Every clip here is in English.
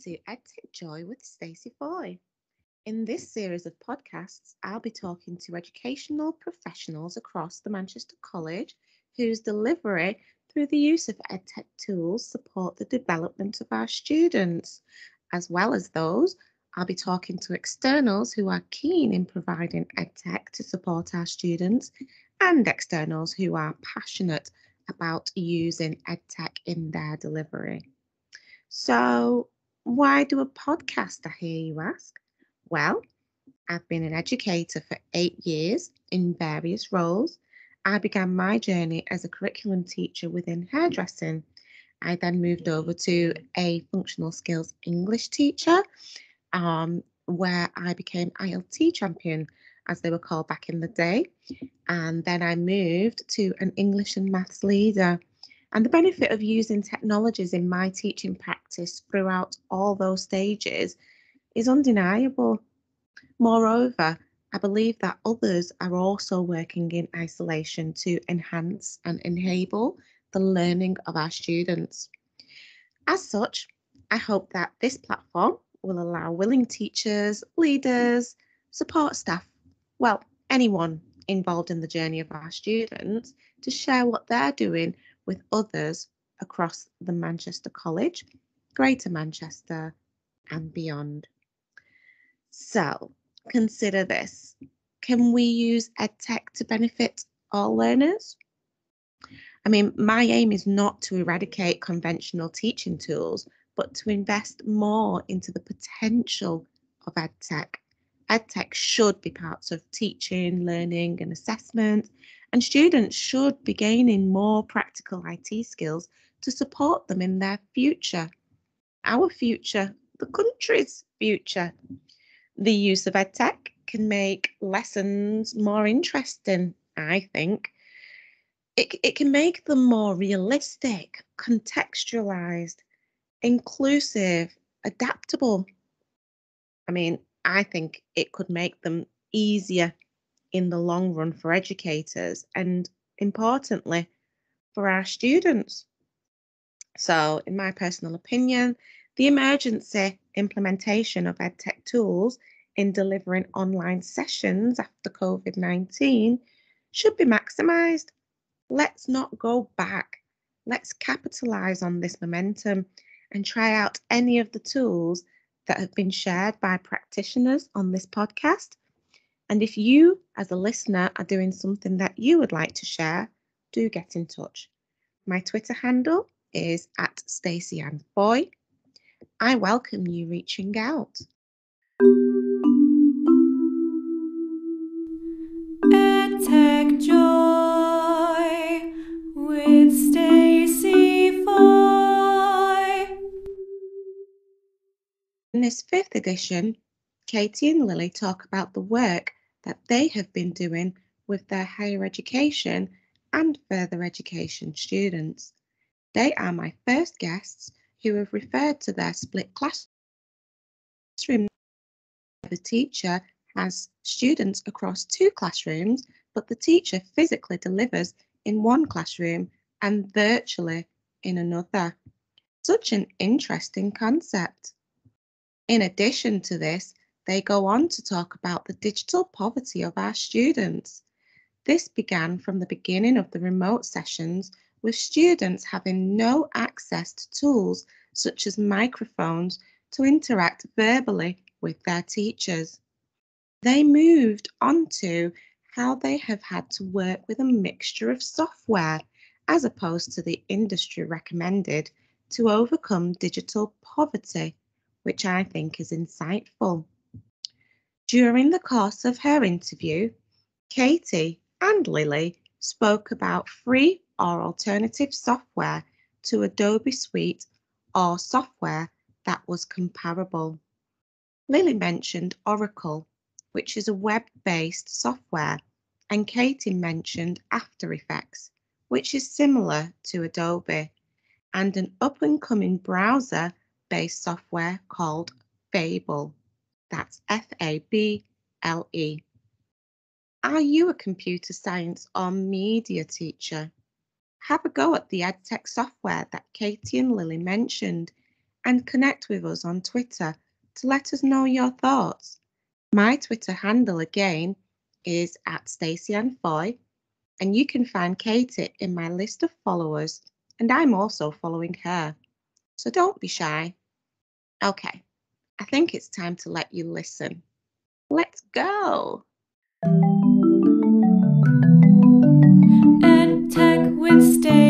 to EdTech Joy with Stacey Foy. In this series of podcasts, I'll be talking to educational professionals across the Manchester College whose delivery through the use of EdTech tools support the development of our students. As well as those, I'll be talking to externals who are keen in providing EdTech to support our students and externals who are passionate about using EdTech in their delivery. So, why do a podcast, I hear you ask? Well, I've been an educator for eight years in various roles. I began my journey as a curriculum teacher within hairdressing. I then moved over to a functional skills English teacher, um, where I became ILT champion, as they were called back in the day. And then I moved to an English and maths leader. And the benefit of using technologies in my teaching practice throughout all those stages is undeniable. Moreover, I believe that others are also working in isolation to enhance and enable the learning of our students. As such, I hope that this platform will allow willing teachers, leaders, support staff, well, anyone involved in the journey of our students to share what they're doing with others across the Manchester College, Greater Manchester, and beyond. So, consider this can we use EdTech to benefit all learners? I mean, my aim is not to eradicate conventional teaching tools, but to invest more into the potential of EdTech. EdTech should be parts of teaching, learning, and assessment, and students should be gaining more practical IT skills to support them in their future. Our future, the country's future. The use of EdTech can make lessons more interesting, I think. It, it can make them more realistic, contextualized, inclusive, adaptable. I mean, I think it could make them easier in the long run for educators and importantly for our students. So, in my personal opinion, the emergency implementation of EdTech tools in delivering online sessions after COVID 19 should be maximised. Let's not go back. Let's capitalise on this momentum and try out any of the tools that have been shared by practitioners on this podcast and if you, as a listener, are doing something that you would like to share, do get in touch. My Twitter handle is at Stacey Ann Foy. I welcome you reaching out. EdTech Joy with Stacey Foy. In this fifth edition, Katie and Lilly talk about the work that they have been doing with their higher education and further education students. They are my first guests who have referred to their split classroom. The teacher has students across two classrooms, but the teacher physically delivers in one classroom and virtually in another. Such an interesting concept. In addition to this, they go on to talk about the digital poverty of our students. This began from the beginning of the remote sessions with students having no access to tools such as microphones to interact verbally with their teachers. They moved on to how they have had to work with a mixture of software as opposed to the industry recommended to overcome digital poverty, which I think is insightful. During the course of her interview, Katie and Lilly spoke about free or alternative software to Adobe Suite or software that was comparable. Lilly mentioned Oracle, which is a web based software, and Katie mentioned After Effects, which is similar to Adobe, and an up and coming browser based software called Fable. That's F A B L E. Are you a computer science or media teacher? Have a go at the EdTech software that Katie and Lilly mentioned and connect with us on Twitter to let us know your thoughts. My Twitter handle again is at Stacey Ann Foy, and you can find Katie in my list of followers, and I'm also following her. So don't be shy. Okay, I think it's time to let you listen. Let's go. Ed Tech with Stacy.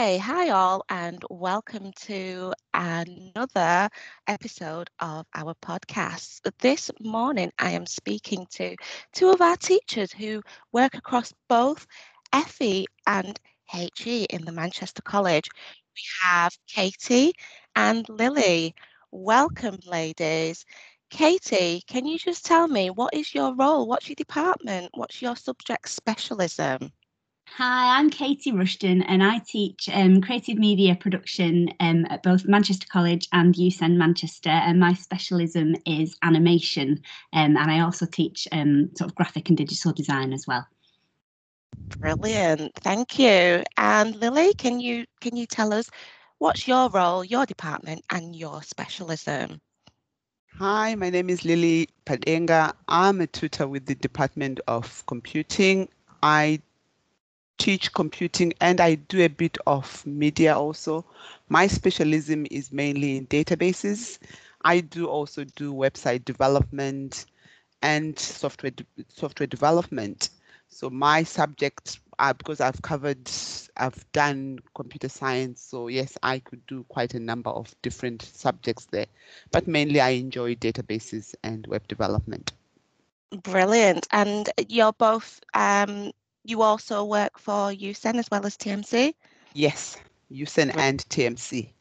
Hey, hi all, and welcome to another episode of our podcast. This morning, I am speaking to two of our teachers who work across both FE and HE in the Manchester College. We have Katie and Lilly. Welcome, ladies. Katie, can you just tell me what is your role? What's your department? What's your subject specialism? Hi, I'm Katie Rushton and I teach um, creative media production um, at both Manchester College and UCEN Manchester. And my specialism is animation. Um, and I also teach um, sort of graphic and digital design as well. Brilliant, thank you. And Lilly, can you can you tell us what's your role, your department, and your specialism? Hi, my name is Lilly Padenga. I'm a tutor with the Department of Computing. I teach computing and I do a bit of media also. My specialism is mainly in databases. I do also do website development and software de software development. So my subjects are because I've covered, I've done computer science. So yes, I could do quite a number of different subjects there, but mainly I enjoy databases and web development. Brilliant. And you're both um, you also work for UCEN as well as TMC? Yes, UCEN and TMC.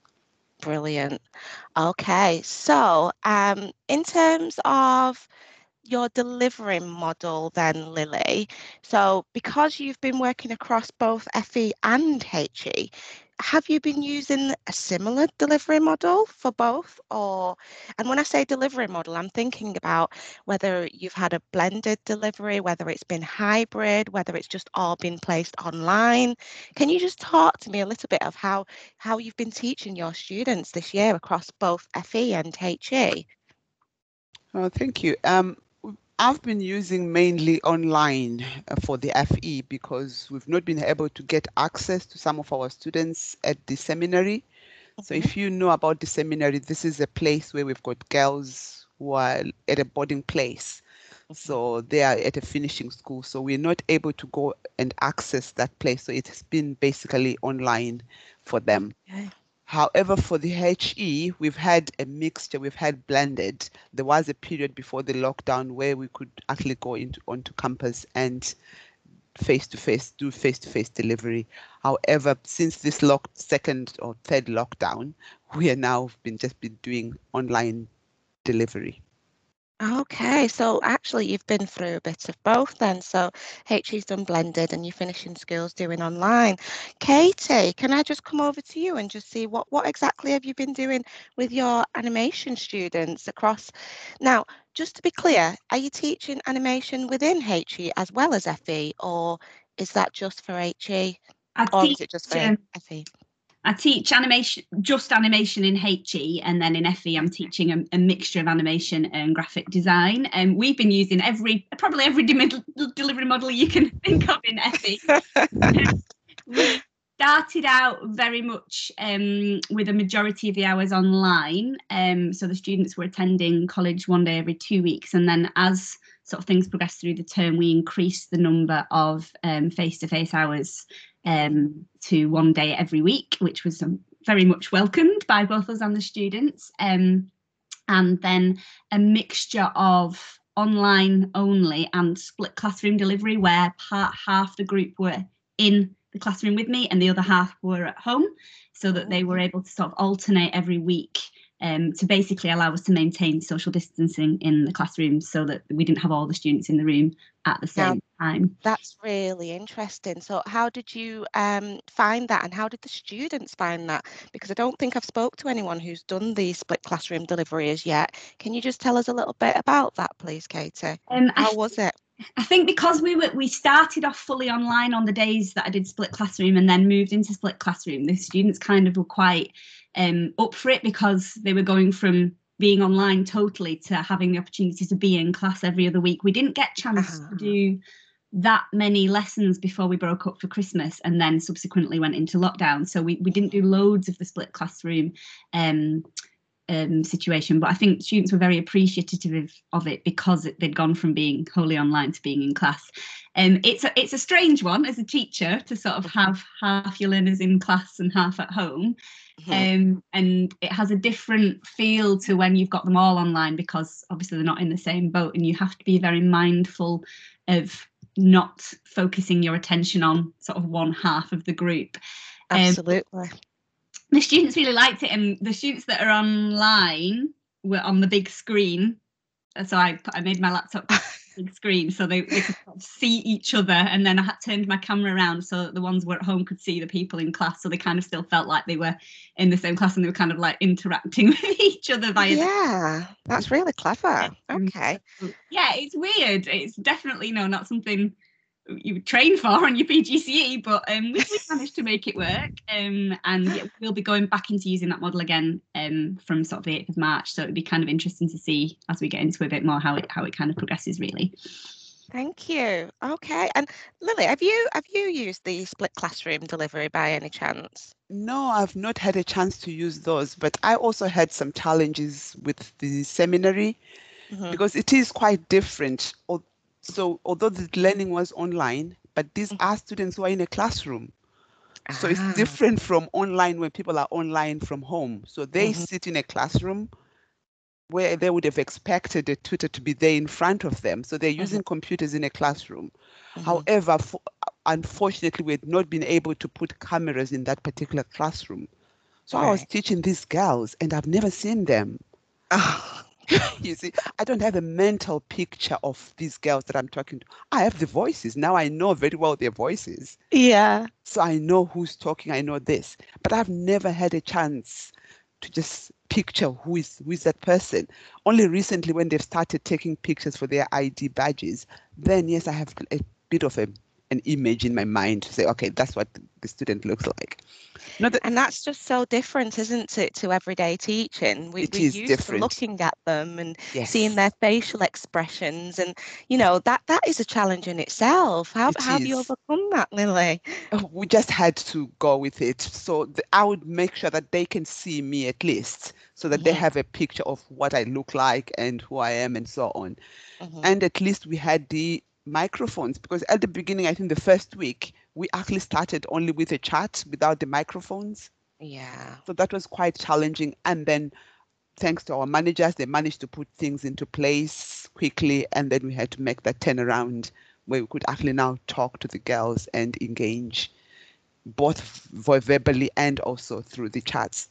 Brilliant. Okay, so um, in terms of your delivery model then, Lilly, so because you've been working across both FE and HE, have you been using a similar delivery model for both or and when i say delivery model i'm thinking about whether you've had a blended delivery whether it's been hybrid whether it's just all been placed online. Can you just talk to me a little bit of how how you've been teaching your students this year across both fe and he oh thank you. Um I've been using mainly online uh, for the FE because we've not been able to get access to some of our students at the seminary. So if you know about the seminary, this is a place where we've got girls who are at a boarding place. So they are at a finishing school. So we're not able to go and access that place. So it's been basically online for them. Okay. However, for the HE, we've had a mixture, we've had blended. There was a period before the lockdown where we could actually go into onto campus and face to face do face to face delivery. However, since this lock second or third lockdown, we are now been just been doing online delivery. Okay, so actually you've been through a bit of both then. So HE's done blended and you're finishing schools doing online. Katie, can I just come over to you and just see what, what exactly have you been doing with your animation students across? Now, just to be clear, are you teaching animation within HE as well as FE or is that just for HE I or is it just for um, FE? I teach animation, just animation in HE, and then in FE, I'm teaching a, a mixture of animation and graphic design. And we've been using every, probably every de- delivery model you can think of in FE. we started out very much um, with a majority of the hours online. Um, so the students were attending college one day every two weeks. And then as sort of things progressed through the term, we increased the number of face to face hours um, to one day every week, which was um, very much welcomed by both us and the students. Um, and then a mixture of online only and split classroom delivery, where part half the group were in the classroom with me and the other half were at home, so that they were able to sort of alternate every week um, to basically allow us to maintain social distancing in the classrooms so that we didn't have all the students in the room at the same time. That's really interesting. So how did you um, find that and how did the students find that? Because I don't think I've spoke to anyone who's done the split classroom delivery as yet. Can you just tell us a little bit about that, please, Katie? Um, I How was it? I think because we were we started off fully online on the days that I did split classroom and then moved into split classroom, the students kind of were quite um, up for it because they were going from being online totally to having the opportunity to be in class every other week. We didn't get chance Uh-huh. to do that many lessons before we broke up for Christmas and then subsequently went into lockdown. So we, we didn't do loads of the split classroom um, um, situation, but I think students were very appreciative of, it because it, they'd gone from being wholly online to being in class. Um, it's a, it's a strange one as a teacher to sort of have half your learners in class and half at home. Um, and it has a different feel to when you've got them all online because obviously they're not in the same boat and you have to be very mindful of not focusing your attention on sort of one half of the group. Um, Absolutely. the students really liked it and the students that are online were on the big screen so i i made my laptop big screen so they, they could sort of see each other and then i had turned my camera around so that the ones who were at home could see the people in class so they kind of still felt like they were in the same class and they were kind of like interacting with each other via the yeah, that's really clever. Okay. yeah, it's weird. It's definitely no, not something you would train for on your PGCE, but um, we, we managed to make it work. Um, and yeah, we'll be going back into using that model again um, from sort of the 8th of March. So it'd be kind of interesting to see as we get into a bit more how it how it kind of progresses really. Thank you. Okay. And Lilly, have you have you used the split classroom delivery by any chance? No, I've not had a chance to use those, but I also had some challenges with the seminary Mhm. because it is quite different. So, although the learning was online, but these are students who are in a classroom. So, Ah, it's different from online when people are online from home. So, they Mhm. sit in a classroom where they would have expected a tutor to be there in front of them. So, they're using computers in a classroom. mhm. However, for, unfortunately, we had not been able to put cameras in that particular classroom. So I was teaching these girls and I've never seen them. Oh, you see, I don't have a mental picture of these girls that I'm talking to. I have the voices. Now I know very well their voices. yeah. So I know who's talking, I know this. But I've never had a chance to just picture who is who is that person. Only recently when they've started taking pictures for their ID badges, then yes, I have a bit of a an image in my mind to say, okay, that's what the student looks like. That And that's just so different, isn't it, to everyday teaching? We, It we're is used different. to looking at them and yes. seeing their facial expressions, and you know that that is a challenge in itself. How, It how have you overcome that, Lilly? Oh, we just had to go with it. So the, I would make sure that they can see me at least, so that they Mhm. have a picture of what I look like and who I am and so on. Mhm. And at least we had the microphones because at the beginning, I think the first week, we actually started only with a chat without the microphones. Yeah. So that was quite challenging. And then thanks to our managers, they managed to put things into place quickly. And then we had to make that turnaround where we could actually now talk to the girls and engage both verbally and also through the chats.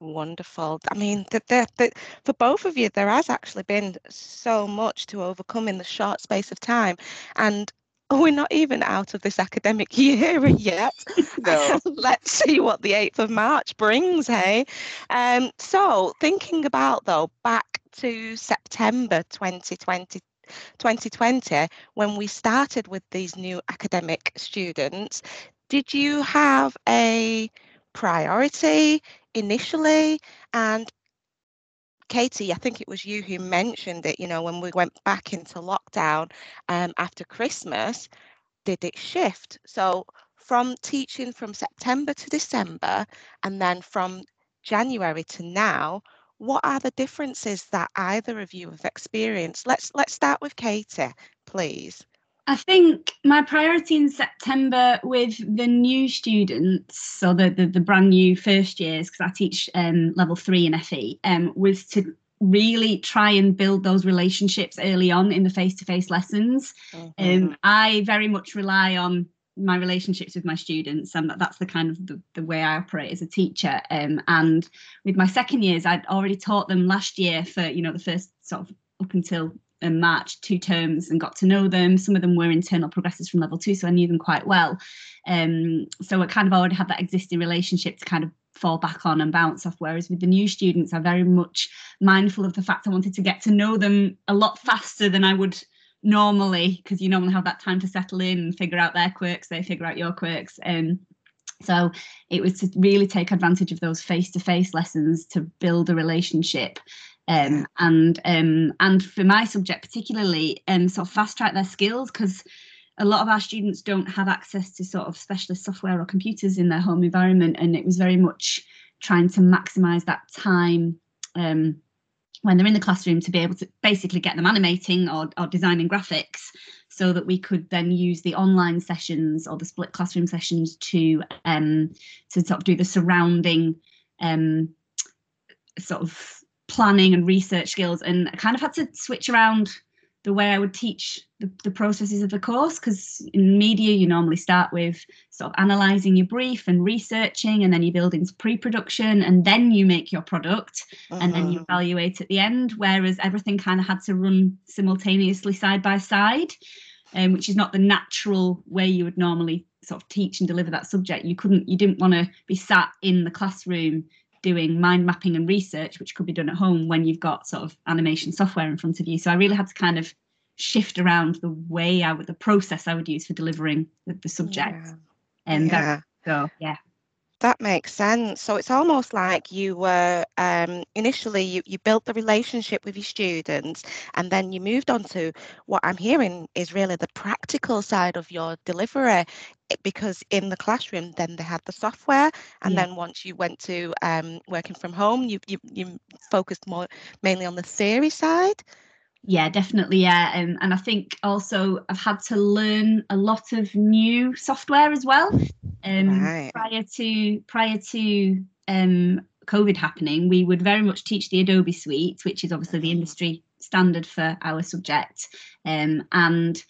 Wonderful. I mean, the, the, the, for both of you, there has actually been so much to overcome in the short space of time. And we're not even out of this academic year yet. No. Let's see what the 8th of March brings, hey? Um, so, thinking about though, back to September 2020. 2020, when we started with these new academic students, did you have a priority initially? And Katie, I think it was you who mentioned it, you know, when we went back into lockdown um, after Christmas, did it shift? So from teaching from September to December and then from January to now, what are the differences that either of you have experienced? Let's let's start with Katie, please. I think my priority in September with the new students, so the the, the brand new first years, because I teach um, level three in FE, um, was to really try and build those relationships early on in the face-to-face lessons. Um, I very much rely on my relationships with my students, and that- that's the kind of the, the way I operate as a teacher. Um, and with my second years, I'd already taught them last year for you know the first sort of up until um, March, two terms, and got to know them. Some of them were internal progressors from level two, so I knew them quite well. Um, so I kind of already had that existing relationship to kind of fall back on and bounce off. Whereas with the new students, I'm very much mindful of the fact I wanted to get to know them a lot faster than I would normally because you normally have that time to settle in and figure out their quirks they figure out your quirks um so it was to really take advantage of those face-to-face lessons to build a relationship um, and um, and for my subject particularly um, sort of fast track their skills because a lot of our students don't have access to sort of specialist software or computers in their home environment and it was very much trying to maximize that time um, when they're in the classroom to be able to basically get them animating or, or designing graphics so that we could then use the online sessions or the split classroom sessions to um, to sort of do the surrounding um, sort of planning and research skills and I kind of had to switch around the way I would teach the, the processes of the course because in media you normally start with sort of analysing your brief and researching and then you build into pre-production and then you make your product and then you Mhm. evaluate at the end whereas everything kind of had to run simultaneously side by side um, which is not the natural way you would normally sort of teach and deliver that subject you couldn't you didn't want to be sat in the classroom doing mind mapping and research which could be done at home when you've got sort of animation software in front of you. So i really had to kind of shift around the way i would the process i would use for delivering the, the subject. Yeah. and that- so yeah That makes sense. So it's almost like you were um, initially you, you built the relationship with your students, and then you moved on to what I'm hearing is really the practical side of your delivery. Because in the classroom, then they had the software, and Yeah. then once you went to um, working from home, you, you you focused more mainly on the theory side. Yeah definitely yeah um, and i think also i've had to learn a lot of new software as well um, Right. prior to prior to um, covid happening we would very much teach the adobe suite which is obviously the Mhm. industry standard for our subject um, and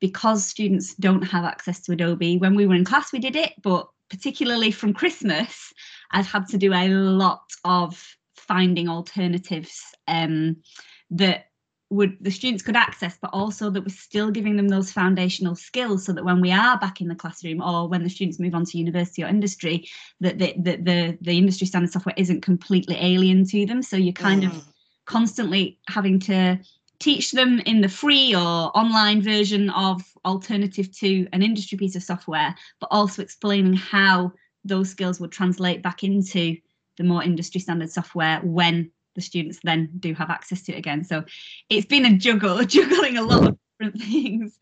because students don't have access to adobe when we were in class we did it but particularly from christmas i've had to do a lot of finding alternatives um, that would the students could access but also that we're still giving them those foundational skills so that when we are back in the classroom or when the students move on to university or industry that the the the, the industry standard software isn't completely alien to them so you're kind of Mm. constantly having to teach them in the free or online version of alternative to an industry piece of software but also explaining how those skills would translate back into the more industry standard software when the students then do have access to it again. So it's been a juggle juggling a lot. of different things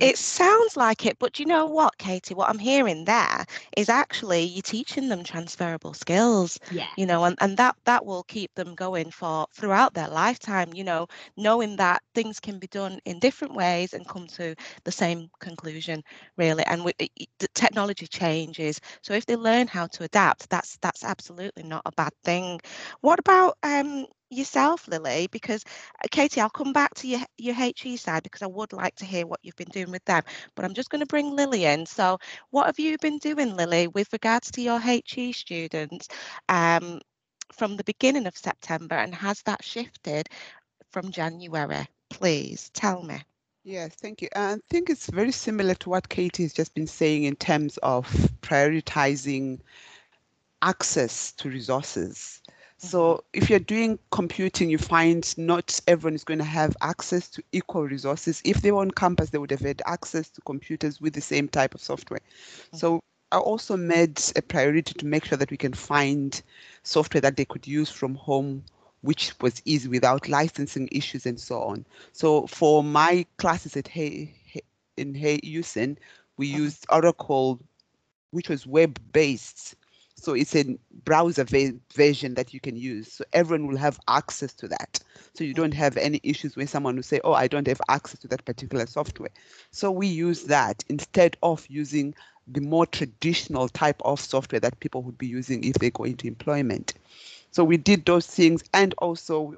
It sounds like it, but you know what, Katie? What I'm hearing there is actually you're teaching them transferable skills. yeah you know and, and that that will keep them going for throughout their lifetime you know knowing that things can be done in different ways and come to the same conclusion really and we, it- it- the technology changes so if they learn how to adapt that's that's absolutely not a bad thing what about um yourself lilly because uh, katie i'll come back to your your he side because i would like to hear what you've been doing with them but i'm just going to bring lilly in so what have you been doing lilly with regards to your he students um, from the beginning of September and has that shifted from January? Please tell me. Yes, thank you. I think it's very similar to what Katie has just been saying in terms of prioritizing access to resources. So if you're doing computing, you find not everyone is going to have access to equal resources. If they were on campus, they would have had access to computers with the same type of software. So I also made a priority to make sure that we can find software that they could use from home, which was easy without licensing issues and so on. So for my classes at Hey, Hey in Hey UCEN, we Mhm. used Oracle, which was web-based. So it's a browser va- version that you can use. So everyone will have access to that. So you don't have any issues when someone will say, "Oh, I don't have access to that particular software." So we use that instead of using the more traditional type of software that people would be using if they go into employment. So we did those things, and also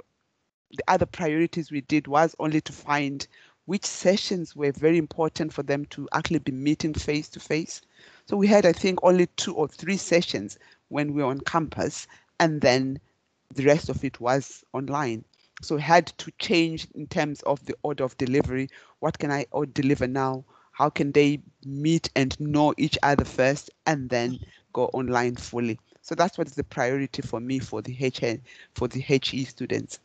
the other priorities we did was only to find which sessions were very important for them to actually be meeting face to face. So we had, I think, only two or three sessions when we were on campus, and then the rest of it was online. So had to change in terms of the order of delivery. What can I deliver now? How can they meet and know each other first, and then go online fully? So that's what is the priority for me for the HN for the HE students.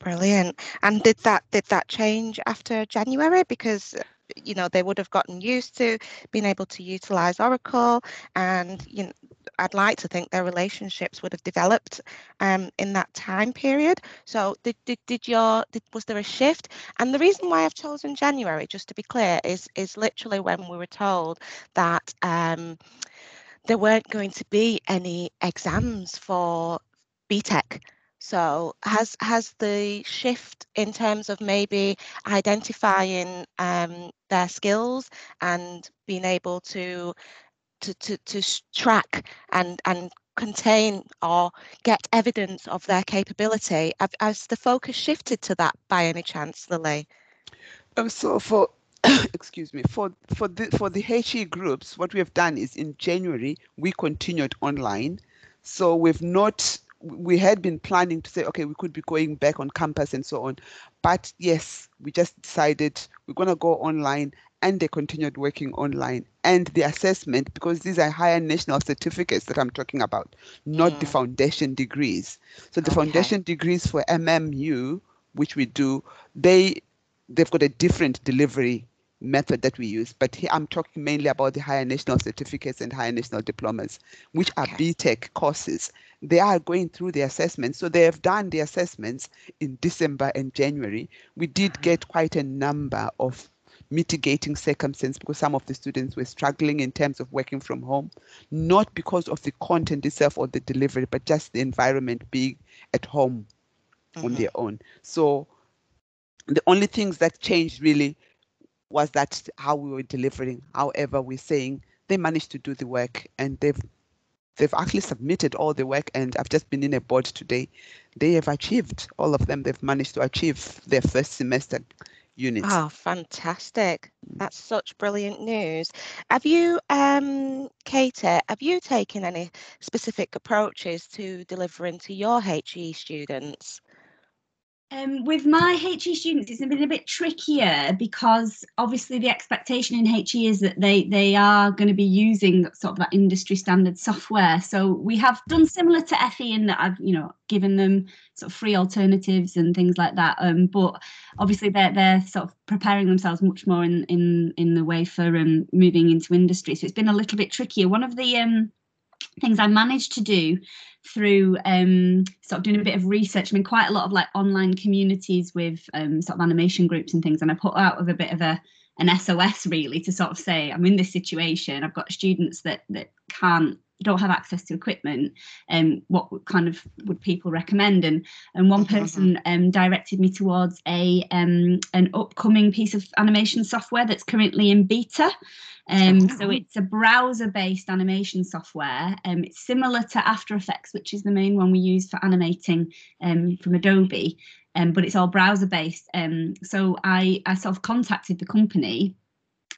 Brilliant. And did that did that change after January? Because you know they would have gotten used to being able to utilize Oracle, and you know I'd like to think their relationships would have developed um, in that time period. So did did, did your did, was there a shift? And the reason why I've chosen January, just to be clear, is is literally when we were told that. Um, there weren't going to be any exams for BTEC so has has the shift in terms of maybe identifying um, their skills and being able to to to, to track and and contain or get evidence of their capability has the focus shifted to that by any chance lilly? Um, so for excuse me for for the for the he groups what we have done is in january we continued online. So we've not we had been planning to say, okay, we could be going back on campus and so on. But yes, we just decided we're going to go online and they continued working online. And the assessment, because these are higher national certificates that I'm talking about, not mm. the foundation degrees. So the okay. foundation degrees for MMU, which we do, they they've got a different delivery method that we use. But here I'm talking mainly about the higher national certificates and higher national diplomas, which are okay. BTEC courses they are going through the assessments. So they have done the assessments in December and January. We did mm-hmm. get quite a number of mitigating circumstances because some of the students were struggling in terms of working from home, not because of the content itself or the delivery, but just the environment being at home mm-hmm. on their own. So the only things that changed really was that how we were delivering. However, we're saying they managed to do the work and they've they've actually submitted all the work and I've just been in a board today. They have achieved, all of them, they've managed to achieve their first semester units. Oh, fantastic. That's such brilliant news. Have you, um, Katie, have you taken any specific approaches to delivering to your HE students? Um, with my HE students, it's been a bit trickier because obviously the expectation in HE is that they they are going to be using sort of that industry standard software. So we have done similar to FE in that I've you know given them sort of free alternatives and things like that. Um, but obviously they're they're sort of preparing themselves much more in in in the way for um, moving into industry. So it's been a little bit trickier. One of the um, things I managed to do through um, sort of doing a bit of research. I mean, quite a lot of like online communities with um, sort of animation groups and things, and I put out of a bit of a an SOS really to sort of say I'm in this situation. I've got students that that can't don't have access to equipment and um, what kind of would people recommend and and one mm-hmm. person um, directed me towards a um, an upcoming piece of animation software that's currently in beta um, so it's a browser-based animation software. Um, it's similar to After Effects, which is the main one we use for animating um, from Adobe, um, but it's all browser-based. Um, so I, I sort of contacted the company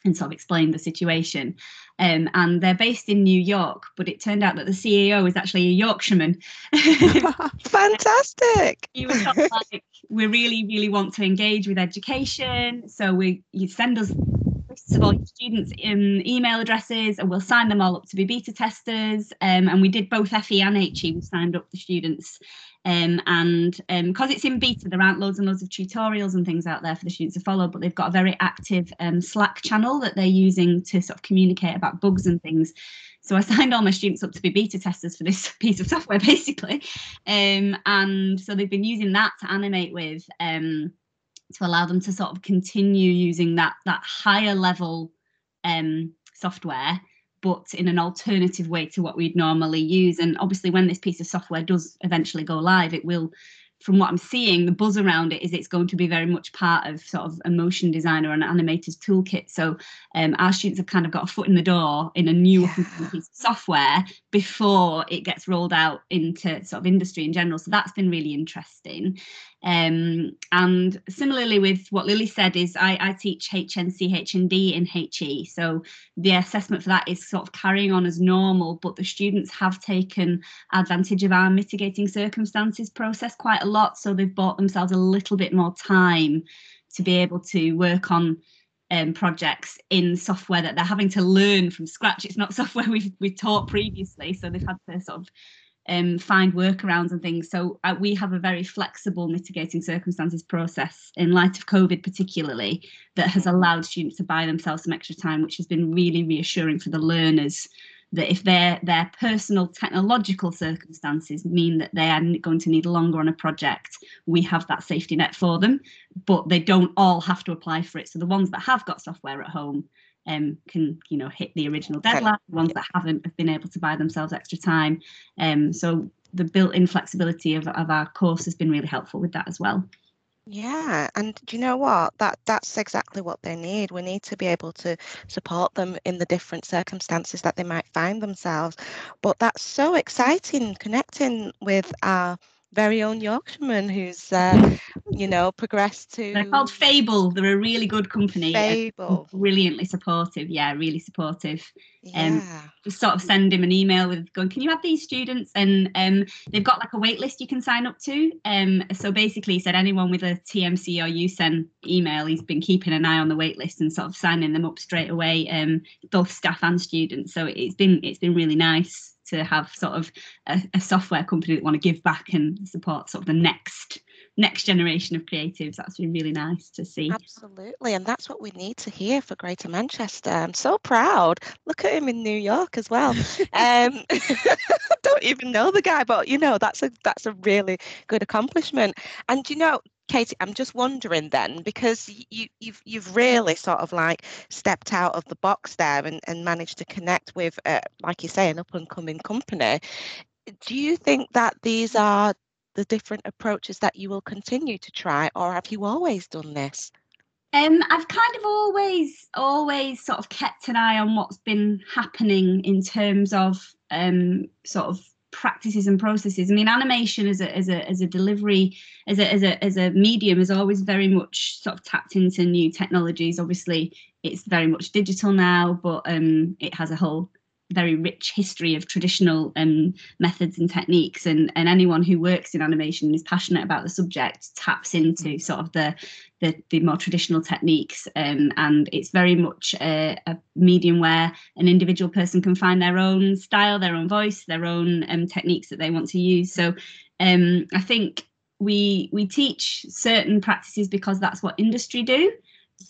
and sort of explained the situation. Um, and they're based in New York, but it turned out that the CEO is actually a Yorkshireman. Fantastic. he was like, we really, really want to engage with education. So we you send us of all students' in email addresses, and we'll sign them all up to be beta testers. Um, and we did both FE and HE. We signed up the students, um, and because um, it's in beta, there aren't loads and loads of tutorials and things out there for the students to follow. But they've got a very active um, Slack channel that they're using to sort of communicate about bugs and things. So I signed all my students up to be beta testers for this piece of software, basically. Um, and so they've been using that to animate with. To allow them to sort of continue using that that higher level um, software but in an alternative way to what we'd normally use and obviously when this piece of software does eventually go live it will from what I'm seeing, the buzz around it is it's going to be very much part of sort of a motion designer or an animator's toolkit. So um, our students have kind of got a foot in the door in a new yeah. piece of software before it gets rolled out into sort of industry in general. So that's been really interesting. Um, and similarly with what Lilly said is I, I teach HNC, HND in HE. So the assessment for that is sort of carrying on as normal, but the students have taken advantage of our mitigating circumstances process quite a lot. So they've bought themselves a little bit more time to be able to work on um, projects in software that they're having to learn from scratch. It's not software we've, we've taught previously. So they've had to sort of um, find workarounds and things. So uh, we have a very flexible mitigating circumstances process in light of COVID, particularly, that has allowed students to buy themselves some extra time, which has been really reassuring for the learners that if their their personal technological circumstances mean that they are going to need longer on a project, we have that safety net for them. But they don't all have to apply for it. So the ones that have got software at home um, can you know hit the original deadline. The ones that haven't have been able to buy themselves extra time. Um, so the built-in flexibility of, of our course has been really helpful with that as well. Yeah, and do you know what? That that's exactly what they need. We need to be able to support them in the different circumstances that they might find themselves. But that's so exciting connecting with our very own Yorkshireman who's, uh, you know, progressed to. They're called Fable. They're a really good company. Fable. Brilliantly supportive. Yeah, really supportive. Um, Yeah. just sort of send him an email with going, can you have these students? And um, they've got like a wait list you can sign up to. Um, so basically, he said anyone with a TMC or UCEN email, he's been keeping an eye on the wait list and sort of signing them up straight away, um, both staff and students. So it's been it's been really nice to have sort of a, a software company that want to give back and support sort of the next next generation of creatives. That's been really nice to see. Absolutely, and that's what we need to hear for Greater Manchester. I'm so proud. Look at him in New York as well. um, don't even know the guy, but you know that's a that's a really good accomplishment. And you know, Katie, I'm just wondering then because you you've you've really sort of like stepped out of the box there and and managed to connect with, uh, like you say, an up and coming company. Do you think that these are the different approaches that you will continue to try, or have you always done this? Um, I've kind of always, always sort of kept an eye on what's been happening in terms of um, sort of practices and processes. I mean, animation as a as a as a delivery, as a as a as a medium, is always very much sort of tapped into new technologies. Obviously, it's very much digital now, but um, it has a whole very rich history of traditional um, methods and techniques and, and anyone who works in animation and is passionate about the subject taps into sort of the the, the more traditional techniques um, and it's very much a, a medium where an individual person can find their own style their own voice their own um, techniques that they want to use. So um, i think we we teach certain practices because that's what industry do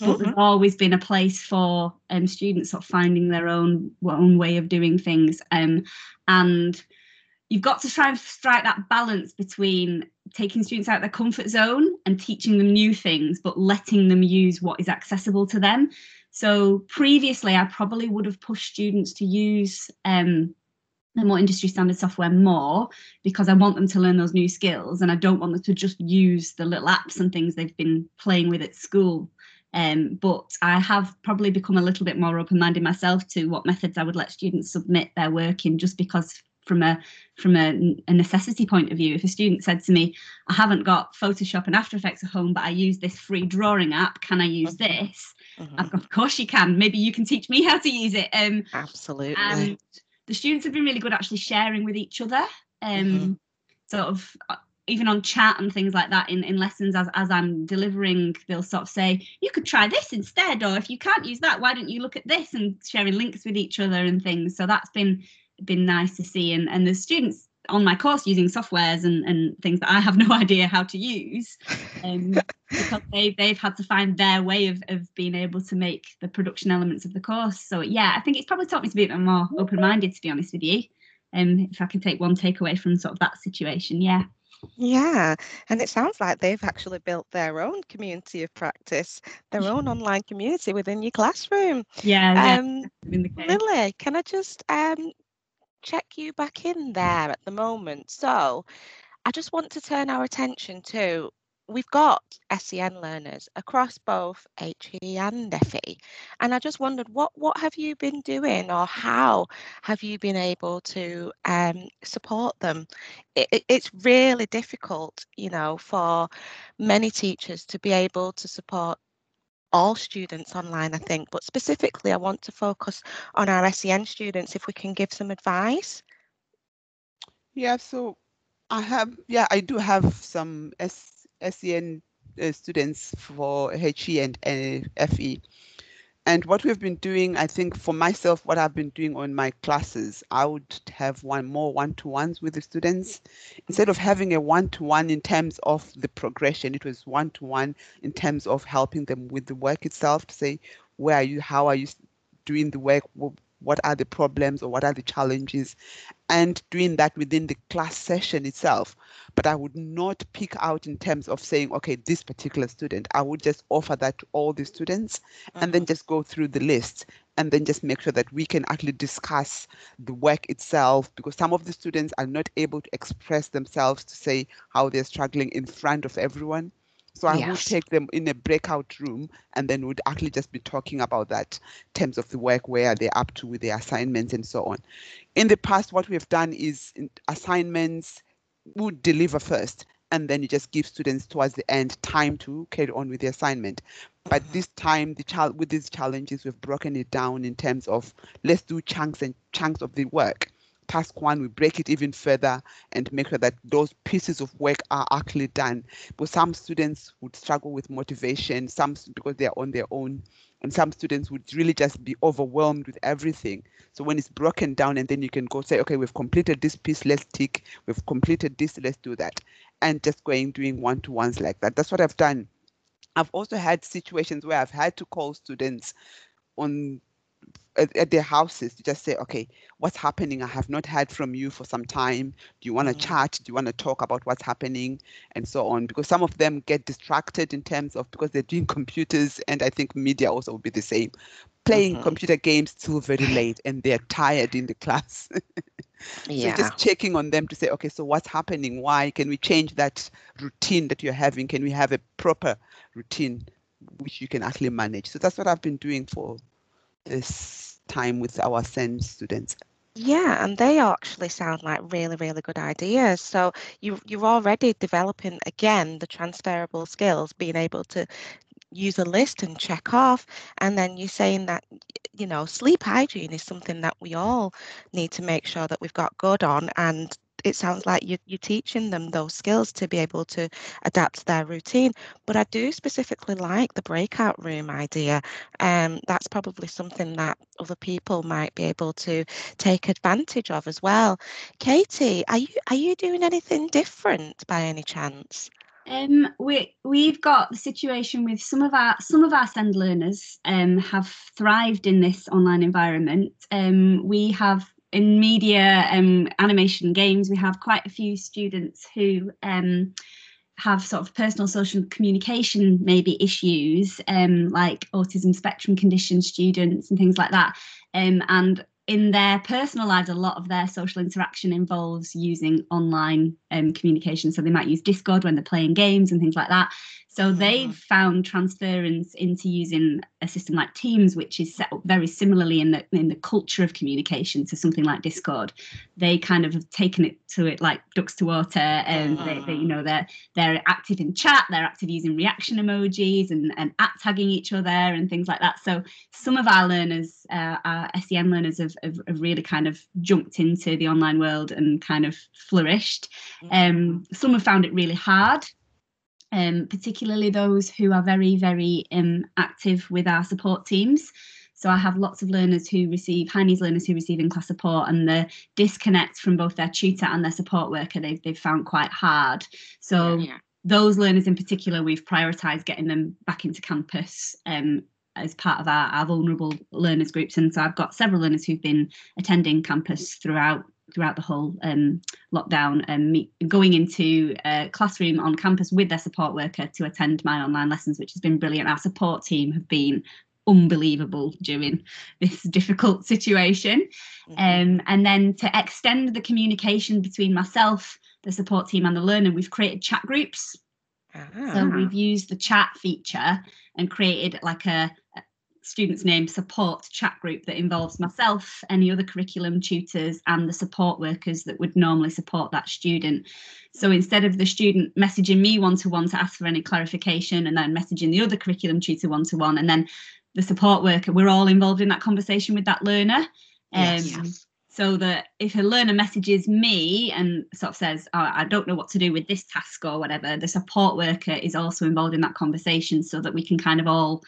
but there's always been a place for um, students sort of finding their own own way of doing things um, and you've got to try and strike that balance between taking students out of their comfort zone and teaching them new things but letting them use what is accessible to them. So previously i probably would have pushed students to use um, the more industry standard software more because I want them to learn those new skills and I don't want them to just use the little apps and things they've been playing with at school um, but I have probably become a little bit more open-minded myself to what methods I would let students submit their work in, just because from a from a, a, necessity point of view, if a student said to me, "I haven't got Photoshop and After Effects at home, but I use this free drawing app, can I use this?" I've got, of course you can. Maybe you can teach me how to use it. Um, Absolutely. and the students have been really good actually sharing with each other um Mhm. sort of uh, even on chat and things like that in, in lessons as, as i'm delivering they'll sort of say you could try this instead or if you can't use that why don't you look at this and sharing links with each other and things so that's been been nice to see and and the students on my course using softwares and, and things that i have no idea how to use um, because they, they've had to find their way of, of being able to make the production elements of the course. So yeah, I think it's probably taught me to be a bit more open-minded, to be honest with you. Um, if I can take one takeaway from sort of that situation, yeah. Yeah, and it sounds like they've actually built their own community of practice, their own online community within your classroom. Yeah, yeah. Um, case. Lilly, can I just um, check you back in there at the moment? So I just want to turn our attention to we've got SEN learners across both HE and FE, and I just wondered what what have you been doing, or how have you been able to um, support them? It, it- it's really difficult, you know, for many teachers to be able to support all students online, I think, but specifically, I want to focus on our SEN students if we can give some advice. Yeah, so I have, yeah, I do have some S, SEN uh, students for HE and uh, FE. And what we've been doing, I think for myself, what I've been doing on my classes, I would have one more one-to-ones with the students. Instead of having a one-to-one in terms of the progression, it was one-to-one in terms of helping them with the work itself to say, where are you, how are you doing the work, what are the problems or what are the challenges, and doing that within the class session itself. But I would not pick out in terms of saying, okay, this particular student, I would just offer that to all the students and then mm-hmm. just go through the list and then just make sure that we can actually discuss the work itself because some of the students are not able to express themselves to say how they're struggling in front of everyone. So I would take them in a breakout room and then would actually just be talking about that in terms of the work, where they're up to with their assignments and so on. In the past, what we've done is in assignments would deliver first and then you just give students towards the end time to carry on with the assignment. But this time, the child with these challenges, we've broken it down in terms of let's do chunks and chunks of the work. Task one, we break it even further and make sure that those pieces of work are actually done. But some students would struggle with motivation, some because they're on their own, and some students would really just be overwhelmed with everything. So when it's broken down, and then you can go say, okay, we've completed this piece, let's tick. We've completed this, let's do that, and just going doing one to ones like that. That's what I've done. I've also had situations where I've had to call students on at, at their houses to just say, okay, what's happening? I have not heard from you for some time. Do you want to Mhm. chat? Do you want to talk about what's happening? And so on. Because some of them get distracted in terms of because they're doing computers, and I think media also will be the same. Playing Mhm. computer games till very late and they're tired in the class. So just checking on them to say, okay, so what's happening? Why can we change that routine that you're having? Can we have a proper routine which you can actually manage? So that's what I've been doing for this time with our SEND students. Yeah, and they actually sound like really, really good ideas. So you you're already developing again the transferable skills, being able to use a list and check off. And then you're saying that, you know, sleep hygiene is something that we all need to make sure that we've got good on. And it sounds like you, you're teaching them those skills to be able to adapt their routine. But I do specifically like the breakout room idea. Um, that's probably something that other people might be able to take advantage of as well. Katie, are you are you doing anything different by any chance? Um, we we've got the situation with some of our some of our SEND learners um, have thrived in this online environment. Um, we have in media, um, animation, games. We have quite a few students who um, have sort of personal social communication maybe issues, um, like autism spectrum condition students and things like that. Um, and in their personal lives, a lot of their social interaction involves using online um, communication. So they might use Discord when they're playing games and things like that. So they've found transference into using a system like Teams, which is set up very similarly in the in the culture of communication to something like Discord. They kind of have taken it to it like ducks to water, and they, they you know they're they're active in chat, they're active using reaction emojis and and at tagging each other and things like that. So some of our learners, uh, our SEN learners, have, have, have really kind of jumped into the online world and kind of flourished. Um, some have found it really hard, um, particularly those who are very, very um, active with our support teams. So I have lots of learners who receive high needs learners who receive in-class support, and the disconnect from both their tutor and their support worker they've they've found quite hard. So Yeah. those learners in particular, we've prioritised getting them back into campus um, as part of our, our vulnerable learners groups. And so I've got several learners who've been attending campus throughout throughout the whole um, lockdown and me, going into a classroom on campus with their support worker to attend my online lessons, which has been brilliant. Our support team have been unbelievable during this difficult situation. Mhm. Um, and then to extend the communication between myself, the support team, and the learner, we've created chat groups. So Ah. we've used the chat feature and created like a student's name support chat group that involves myself, any other curriculum tutors, and the support workers that would normally support that student. So instead of the student messaging me one to one to ask for any clarification and then messaging the other curriculum tutor one to one, and then the support worker, we're all involved in that conversation with that learner. Yes. Um, so that if a learner messages me and sort of says, oh, I don't know what to do with this task or whatever, the support worker is also involved in that conversation so that we can kind of all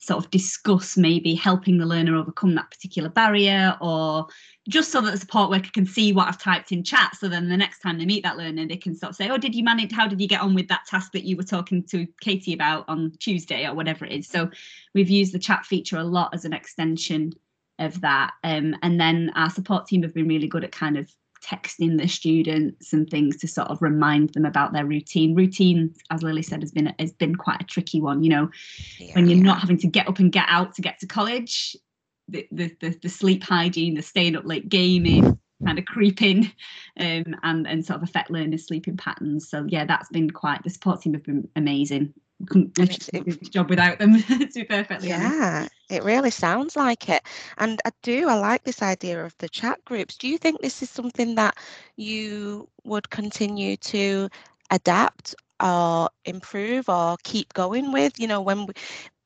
sort of discuss maybe helping the learner overcome that particular barrier or just so that the support worker can see what I've typed in chat. So then the next time they meet that learner, they can sort of say, Oh, did you manage? How did you get on with that task that you were talking to Katie about on Tuesday or whatever it is? So we've used the chat feature a lot as an extension of that. Um, and then our support team have been really good at kind of texting the students and things to sort of remind them about their routine. Routine, as Lilly said, has been has been quite a tricky one. You know, yeah, when you're yeah. not having to get up and get out to get to college, the the the, the sleep hygiene, the staying up late gaming, kind of creeping um, and and sort of affect learners' sleeping patterns. So yeah, that's been quite the support team have been amazing couldn't do this job without them to be perfectly yeah honest. It really sounds like it. And i do i like this idea of the chat groups. Do you think this is something that you would continue to adapt or improve or keep going with? You know when we,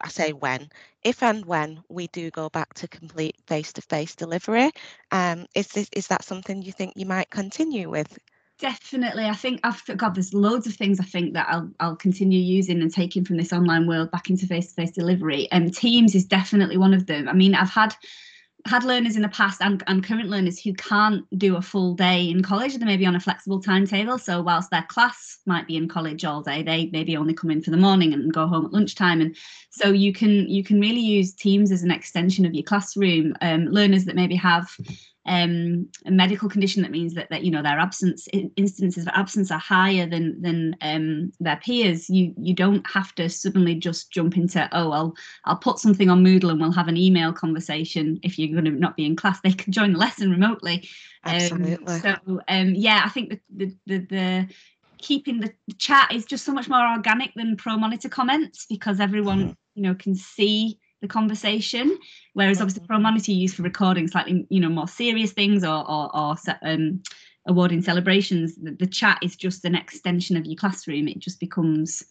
i say when if and when we do go back to complete face-to-face delivery um is this is that something you think you might continue with Definitely. I think I've God, there's loads of things I think that I'll I'll continue using and taking from this online world back into face-to-face delivery. And um, Teams is definitely one of them. I mean, I've had had learners in the past and, and current learners who can't do a full day in college. They may be on a flexible timetable. So whilst their class might be in college all day, they maybe only come in for the morning and go home at lunchtime. And so you can you can really use Teams as an extension of your classroom. Um, learners that maybe have um, a medical condition that means that, that you know their absence instances of absence are higher than than um, their peers you you don't have to suddenly just jump into oh I'll I'll put something on Moodle and we'll have an email conversation if you're going to not be in class they can join the lesson remotely um, Absolutely. Um, so um, yeah I think the the, the, the keeping the chat is just so much more organic than ProMonitor comments because everyone mm-hmm. you know can see the conversation. Whereas obviously ProMonitor used for recording slightly, you know, more serious things or or, or um, awarding celebrations. The, the, chat is just an extension of your classroom. It just becomes,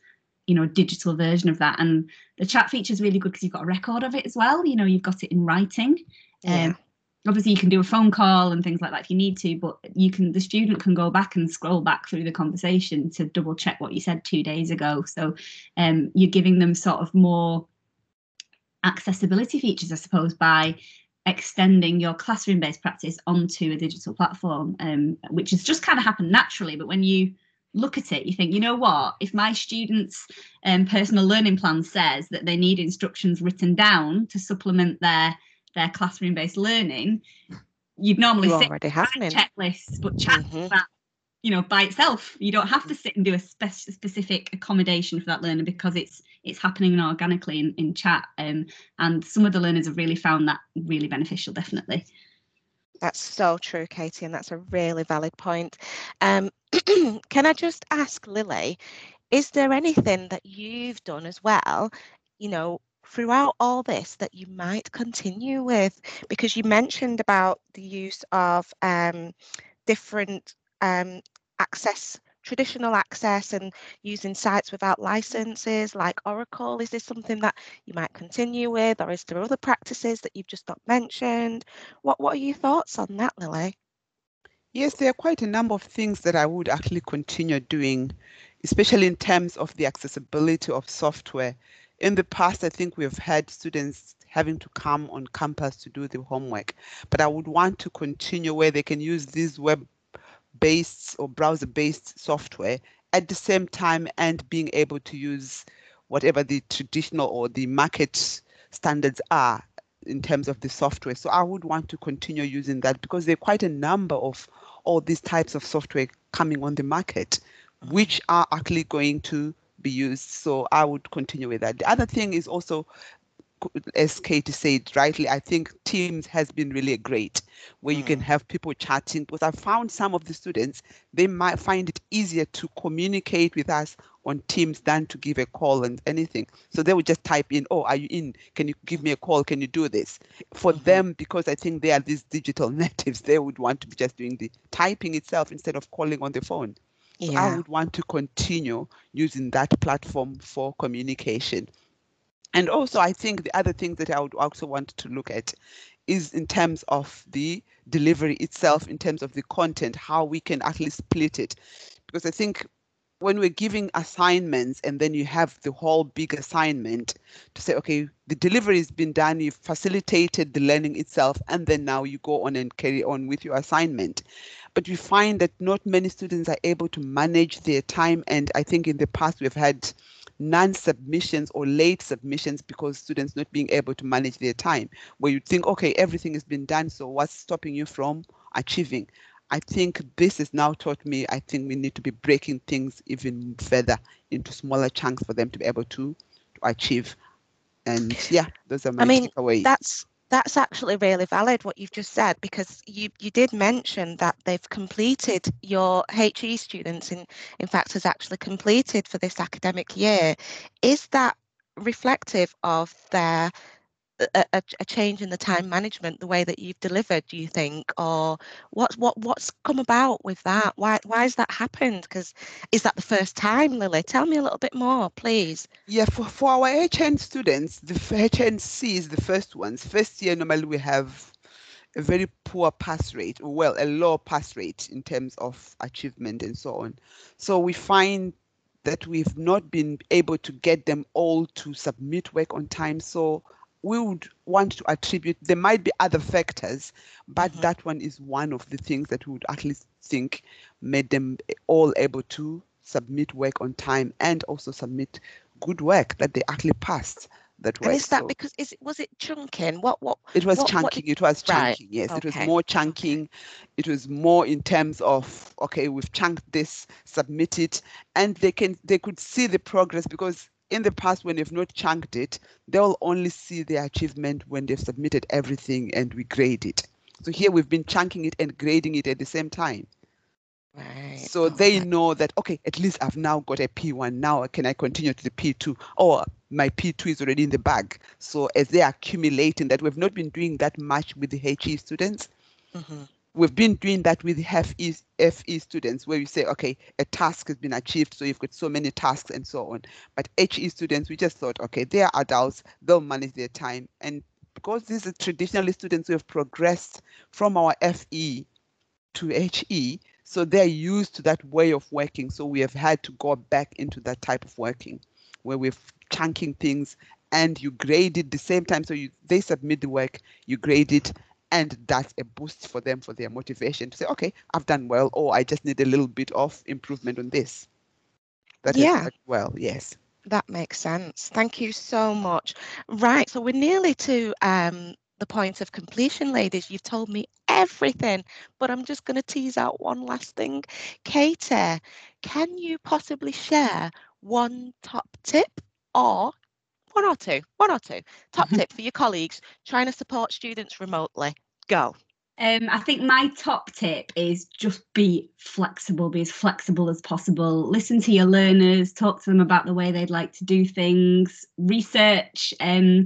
you know, a digital version of that. And the chat feature is really good because you've got a record of it as well. You know, you've got it in writing. Yeah. Um, obviously you can do a phone call and things like that if you need to but you can the student can go back and scroll back through the conversation to double check what you said two days ago so um, you're giving them sort of more accessibility features, I suppose, by extending your classroom based practice onto a digital platform, um, which has just kind of happened naturally. But when you look at it, you think, you know what, if my students' um, personal learning plan says that they need instructions written down to supplement their their classroom based learning, you'd normally you sit already have checklists, but chat mm-hmm. You know by itself. You don't have to sit and do a spe- specific accommodation for that learner because it's it's happening organically in, in chat. Um, and some of the learners have really found that really beneficial, definitely. That's so true, Katie, and that's a really valid point. Um, can I just ask Lilly, is there anything that you've done as well, you know, throughout all this that you might continue with? Because you mentioned about the use of um, different um, access traditional access and using sites without licenses like Oracle? Is this something that you might continue with, or is there other practices that you've just not mentioned? What What are your thoughts on that, Lilly? Yes, there are quite a number of things that I would actually continue doing, especially in terms of the accessibility of software. In the past, I think we've had students having to come on campus to do the homework, but I would want to continue where they can use these web based or browser based software at the same time and being able to use whatever the traditional or the market standards are in terms of the software. So I would want to continue using that because there are quite a number of all these types of software coming on the market, which are actually going to be used. So I would continue with that. The other thing is also as Katie said rightly, I think Teams has been really great where mm. you can mm. have people chatting. Because I found some of the students, they might find it easier to communicate with us on Teams than to give a call and anything. So they would just type in, Oh, are you in? Can you give me a call? Can you do this? For mm-hmm. them, because I think they are these digital natives, they would want to be just doing the typing itself instead of calling on the phone. So yeah. I would want to continue using that platform for communication. And also, I think the other thing that I would also want to look at is in terms of the delivery itself, in terms of the content, how we can actually split it. Because I think when we're giving assignments and then you have the whole big assignment to say, okay, the delivery has been done, you've facilitated the learning itself, and then now you go on and carry on with your assignment. But we find that not many students are able to manage their time. And I think in the past we've had non-submissions or late submissions because students not being able to manage their time, where you think, okay, everything has been done, so what's stopping you from achieving? I think this has now taught me, I think we need to be breaking things even further into smaller chunks for them to be able to, to achieve. And yeah, those are my I mean, takeaways. that's that's actually really valid what you've just said because you you did mention that they've completed your HE students in in fact has actually completed for this academic year. Is that reflective of their a, a, change in the time management, the way that you've delivered, do you think, or what what what's come about with that? Why why has that happened? Because is that the first time, Lilly? Tell me a little bit more, please. Yeah, for, for our HN students, the HNC is the first ones. First year, normally we have a very poor pass rate, well, a low pass rate in terms of achievement and so on. So we find that we've not been able to get them all to submit work on time. So we would want to attribute there might be other factors but Mhm. that one is one of the things that we would at least think made them all able to submit work on time and also submit good work that they actually passed that work And is that So because is it was it chunking? What what it was what- what chunking did- it was right, chunking yes it was okay, more okay. chunking it was more in terms of okay we've chunked this submit it and they can they could see the progress because in the past when they've not chunked it they'll only see the achievement when they've submitted everything and we grade it so here we've been chunking it and grading it at the same time right? so they okay. know that okay at least i've now got a p1 now can i continue to the p2 or my p2 is already in the bag so as they're accumulating that we've not been doing that much with the he students Mhm. We've been doing that with FE, FE students where you say, okay, a task has been achieved, so you've got so many tasks and so on. But HE students, we just thought, okay, they're adults, they'll manage their time. And because these are traditionally students who have progressed from our FE to HE, so they're used to that way of working. So we have had to go back into that type of working where we're chunking things and you grade it the same time. So you they submit the work, you grade it, and that's a boost for them for their motivation to say, okay, I've done well, or I just need a little bit of improvement on this. That Yeah. well, yes. That makes sense. Thank you so much. Right, so we're nearly to um, the point of completion, ladies. You've told me everything, but I'm just going to tease out one last thing. Katie, can you possibly share one top tip or one or two, one or two top tip for your colleagues trying to support students remotely? Go. Um, I think my top tip is just be flexible, be as flexible as possible. Listen to your learners, talk to them about the way they'd like to do things, research, um,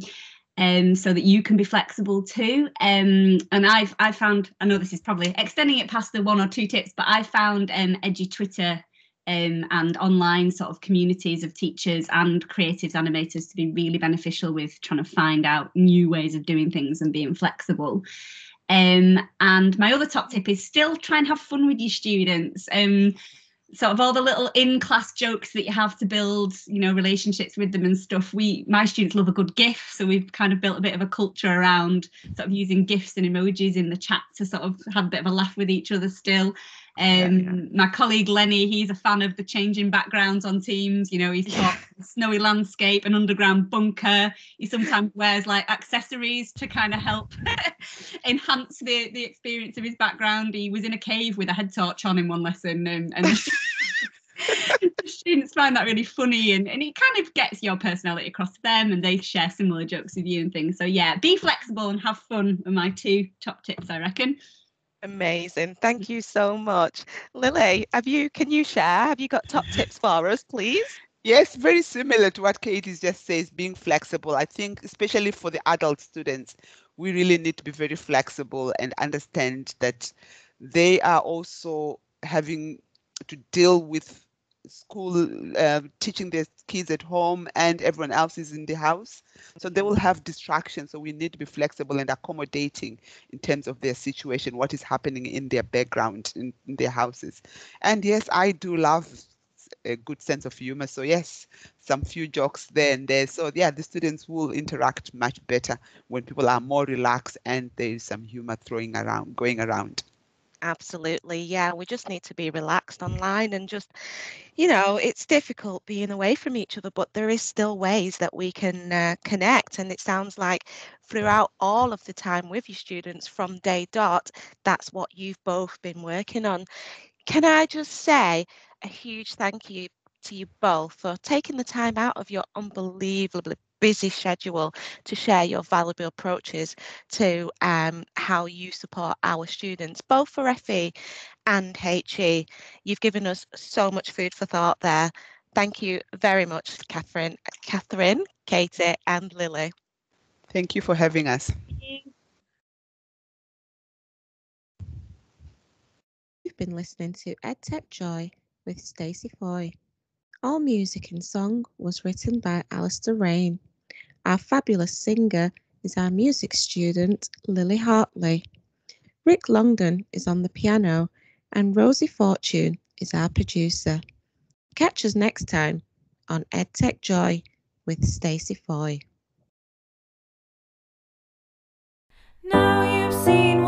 um, so that you can be flexible too. Um, and I've I found I know this is probably extending it past the one or two tips, but I found um, Edgy Twitter um, and online sort of communities of teachers and creatives animators to be really beneficial with trying to find out new ways of doing things and being flexible. Um, and my other top tip is still try and have fun with your students. Um, sort of all the little in-class jokes that you have to build, you know, relationships with them and stuff. We, my students love a good GIF, so we've kind of built a bit of a culture around sort of using GIFs and emojis in the chat to sort of have a bit of a laugh with each other still. Um, Yeah, My colleague Lenny, he's a fan of the changing backgrounds on Teams. You know, he's got snowy landscape, an underground bunker. He sometimes wears like accessories to kind of help enhance the the experience of his background. He was in a cave with a head torch on in one lesson, and, and the students find that really funny, and, and it kind of gets your personality across to them, and they share similar jokes with you and things. So yeah, be flexible and have fun are my two top tips, I reckon. Amazing. Thank you so much. Lilly, mm. have you can you share? Have you got top tips for us, please? Yes, very similar to what Katie just says, being flexible. I think, especially for the adult students, we really need to be very flexible and understand that they are also having to deal with school uh, teaching their kids at home and everyone else is in the house so they will have distractions so we need to be flexible and accommodating in terms of their situation what is happening in their background in, in their houses and yes i do love a good sense of humor. So yes, some few jokes there and there. So yeah, the students will interact much better when people are more relaxed and there is some humor throwing around, going around. Absolutely. Yeah, we just need to be relaxed online and just, you know, it's difficult being away from each other, but there is still ways that we can uh, connect. And it sounds like throughout all of the time with your students from day dot, that's what you've both been working on. Can I just say a huge thank you to you both for taking the time out of your unbelievably busy schedule to share your valuable approaches to um, how you support our students, both for FE and HE. You've given us so much food for thought there. Thank you very much, Catherine, Catherine, Katie, and Lilly. Thank you for having us. You've been listening to EdTech Joy with Stacey Foy. All music and song was written by Alistair Rain. Our fabulous singer is our music student, Lily Hartley. Rick Longdon is on the piano, and Rosie Fortune is our producer. Catch us next time on EdTech Joy with Stacey Foy. Now you've seen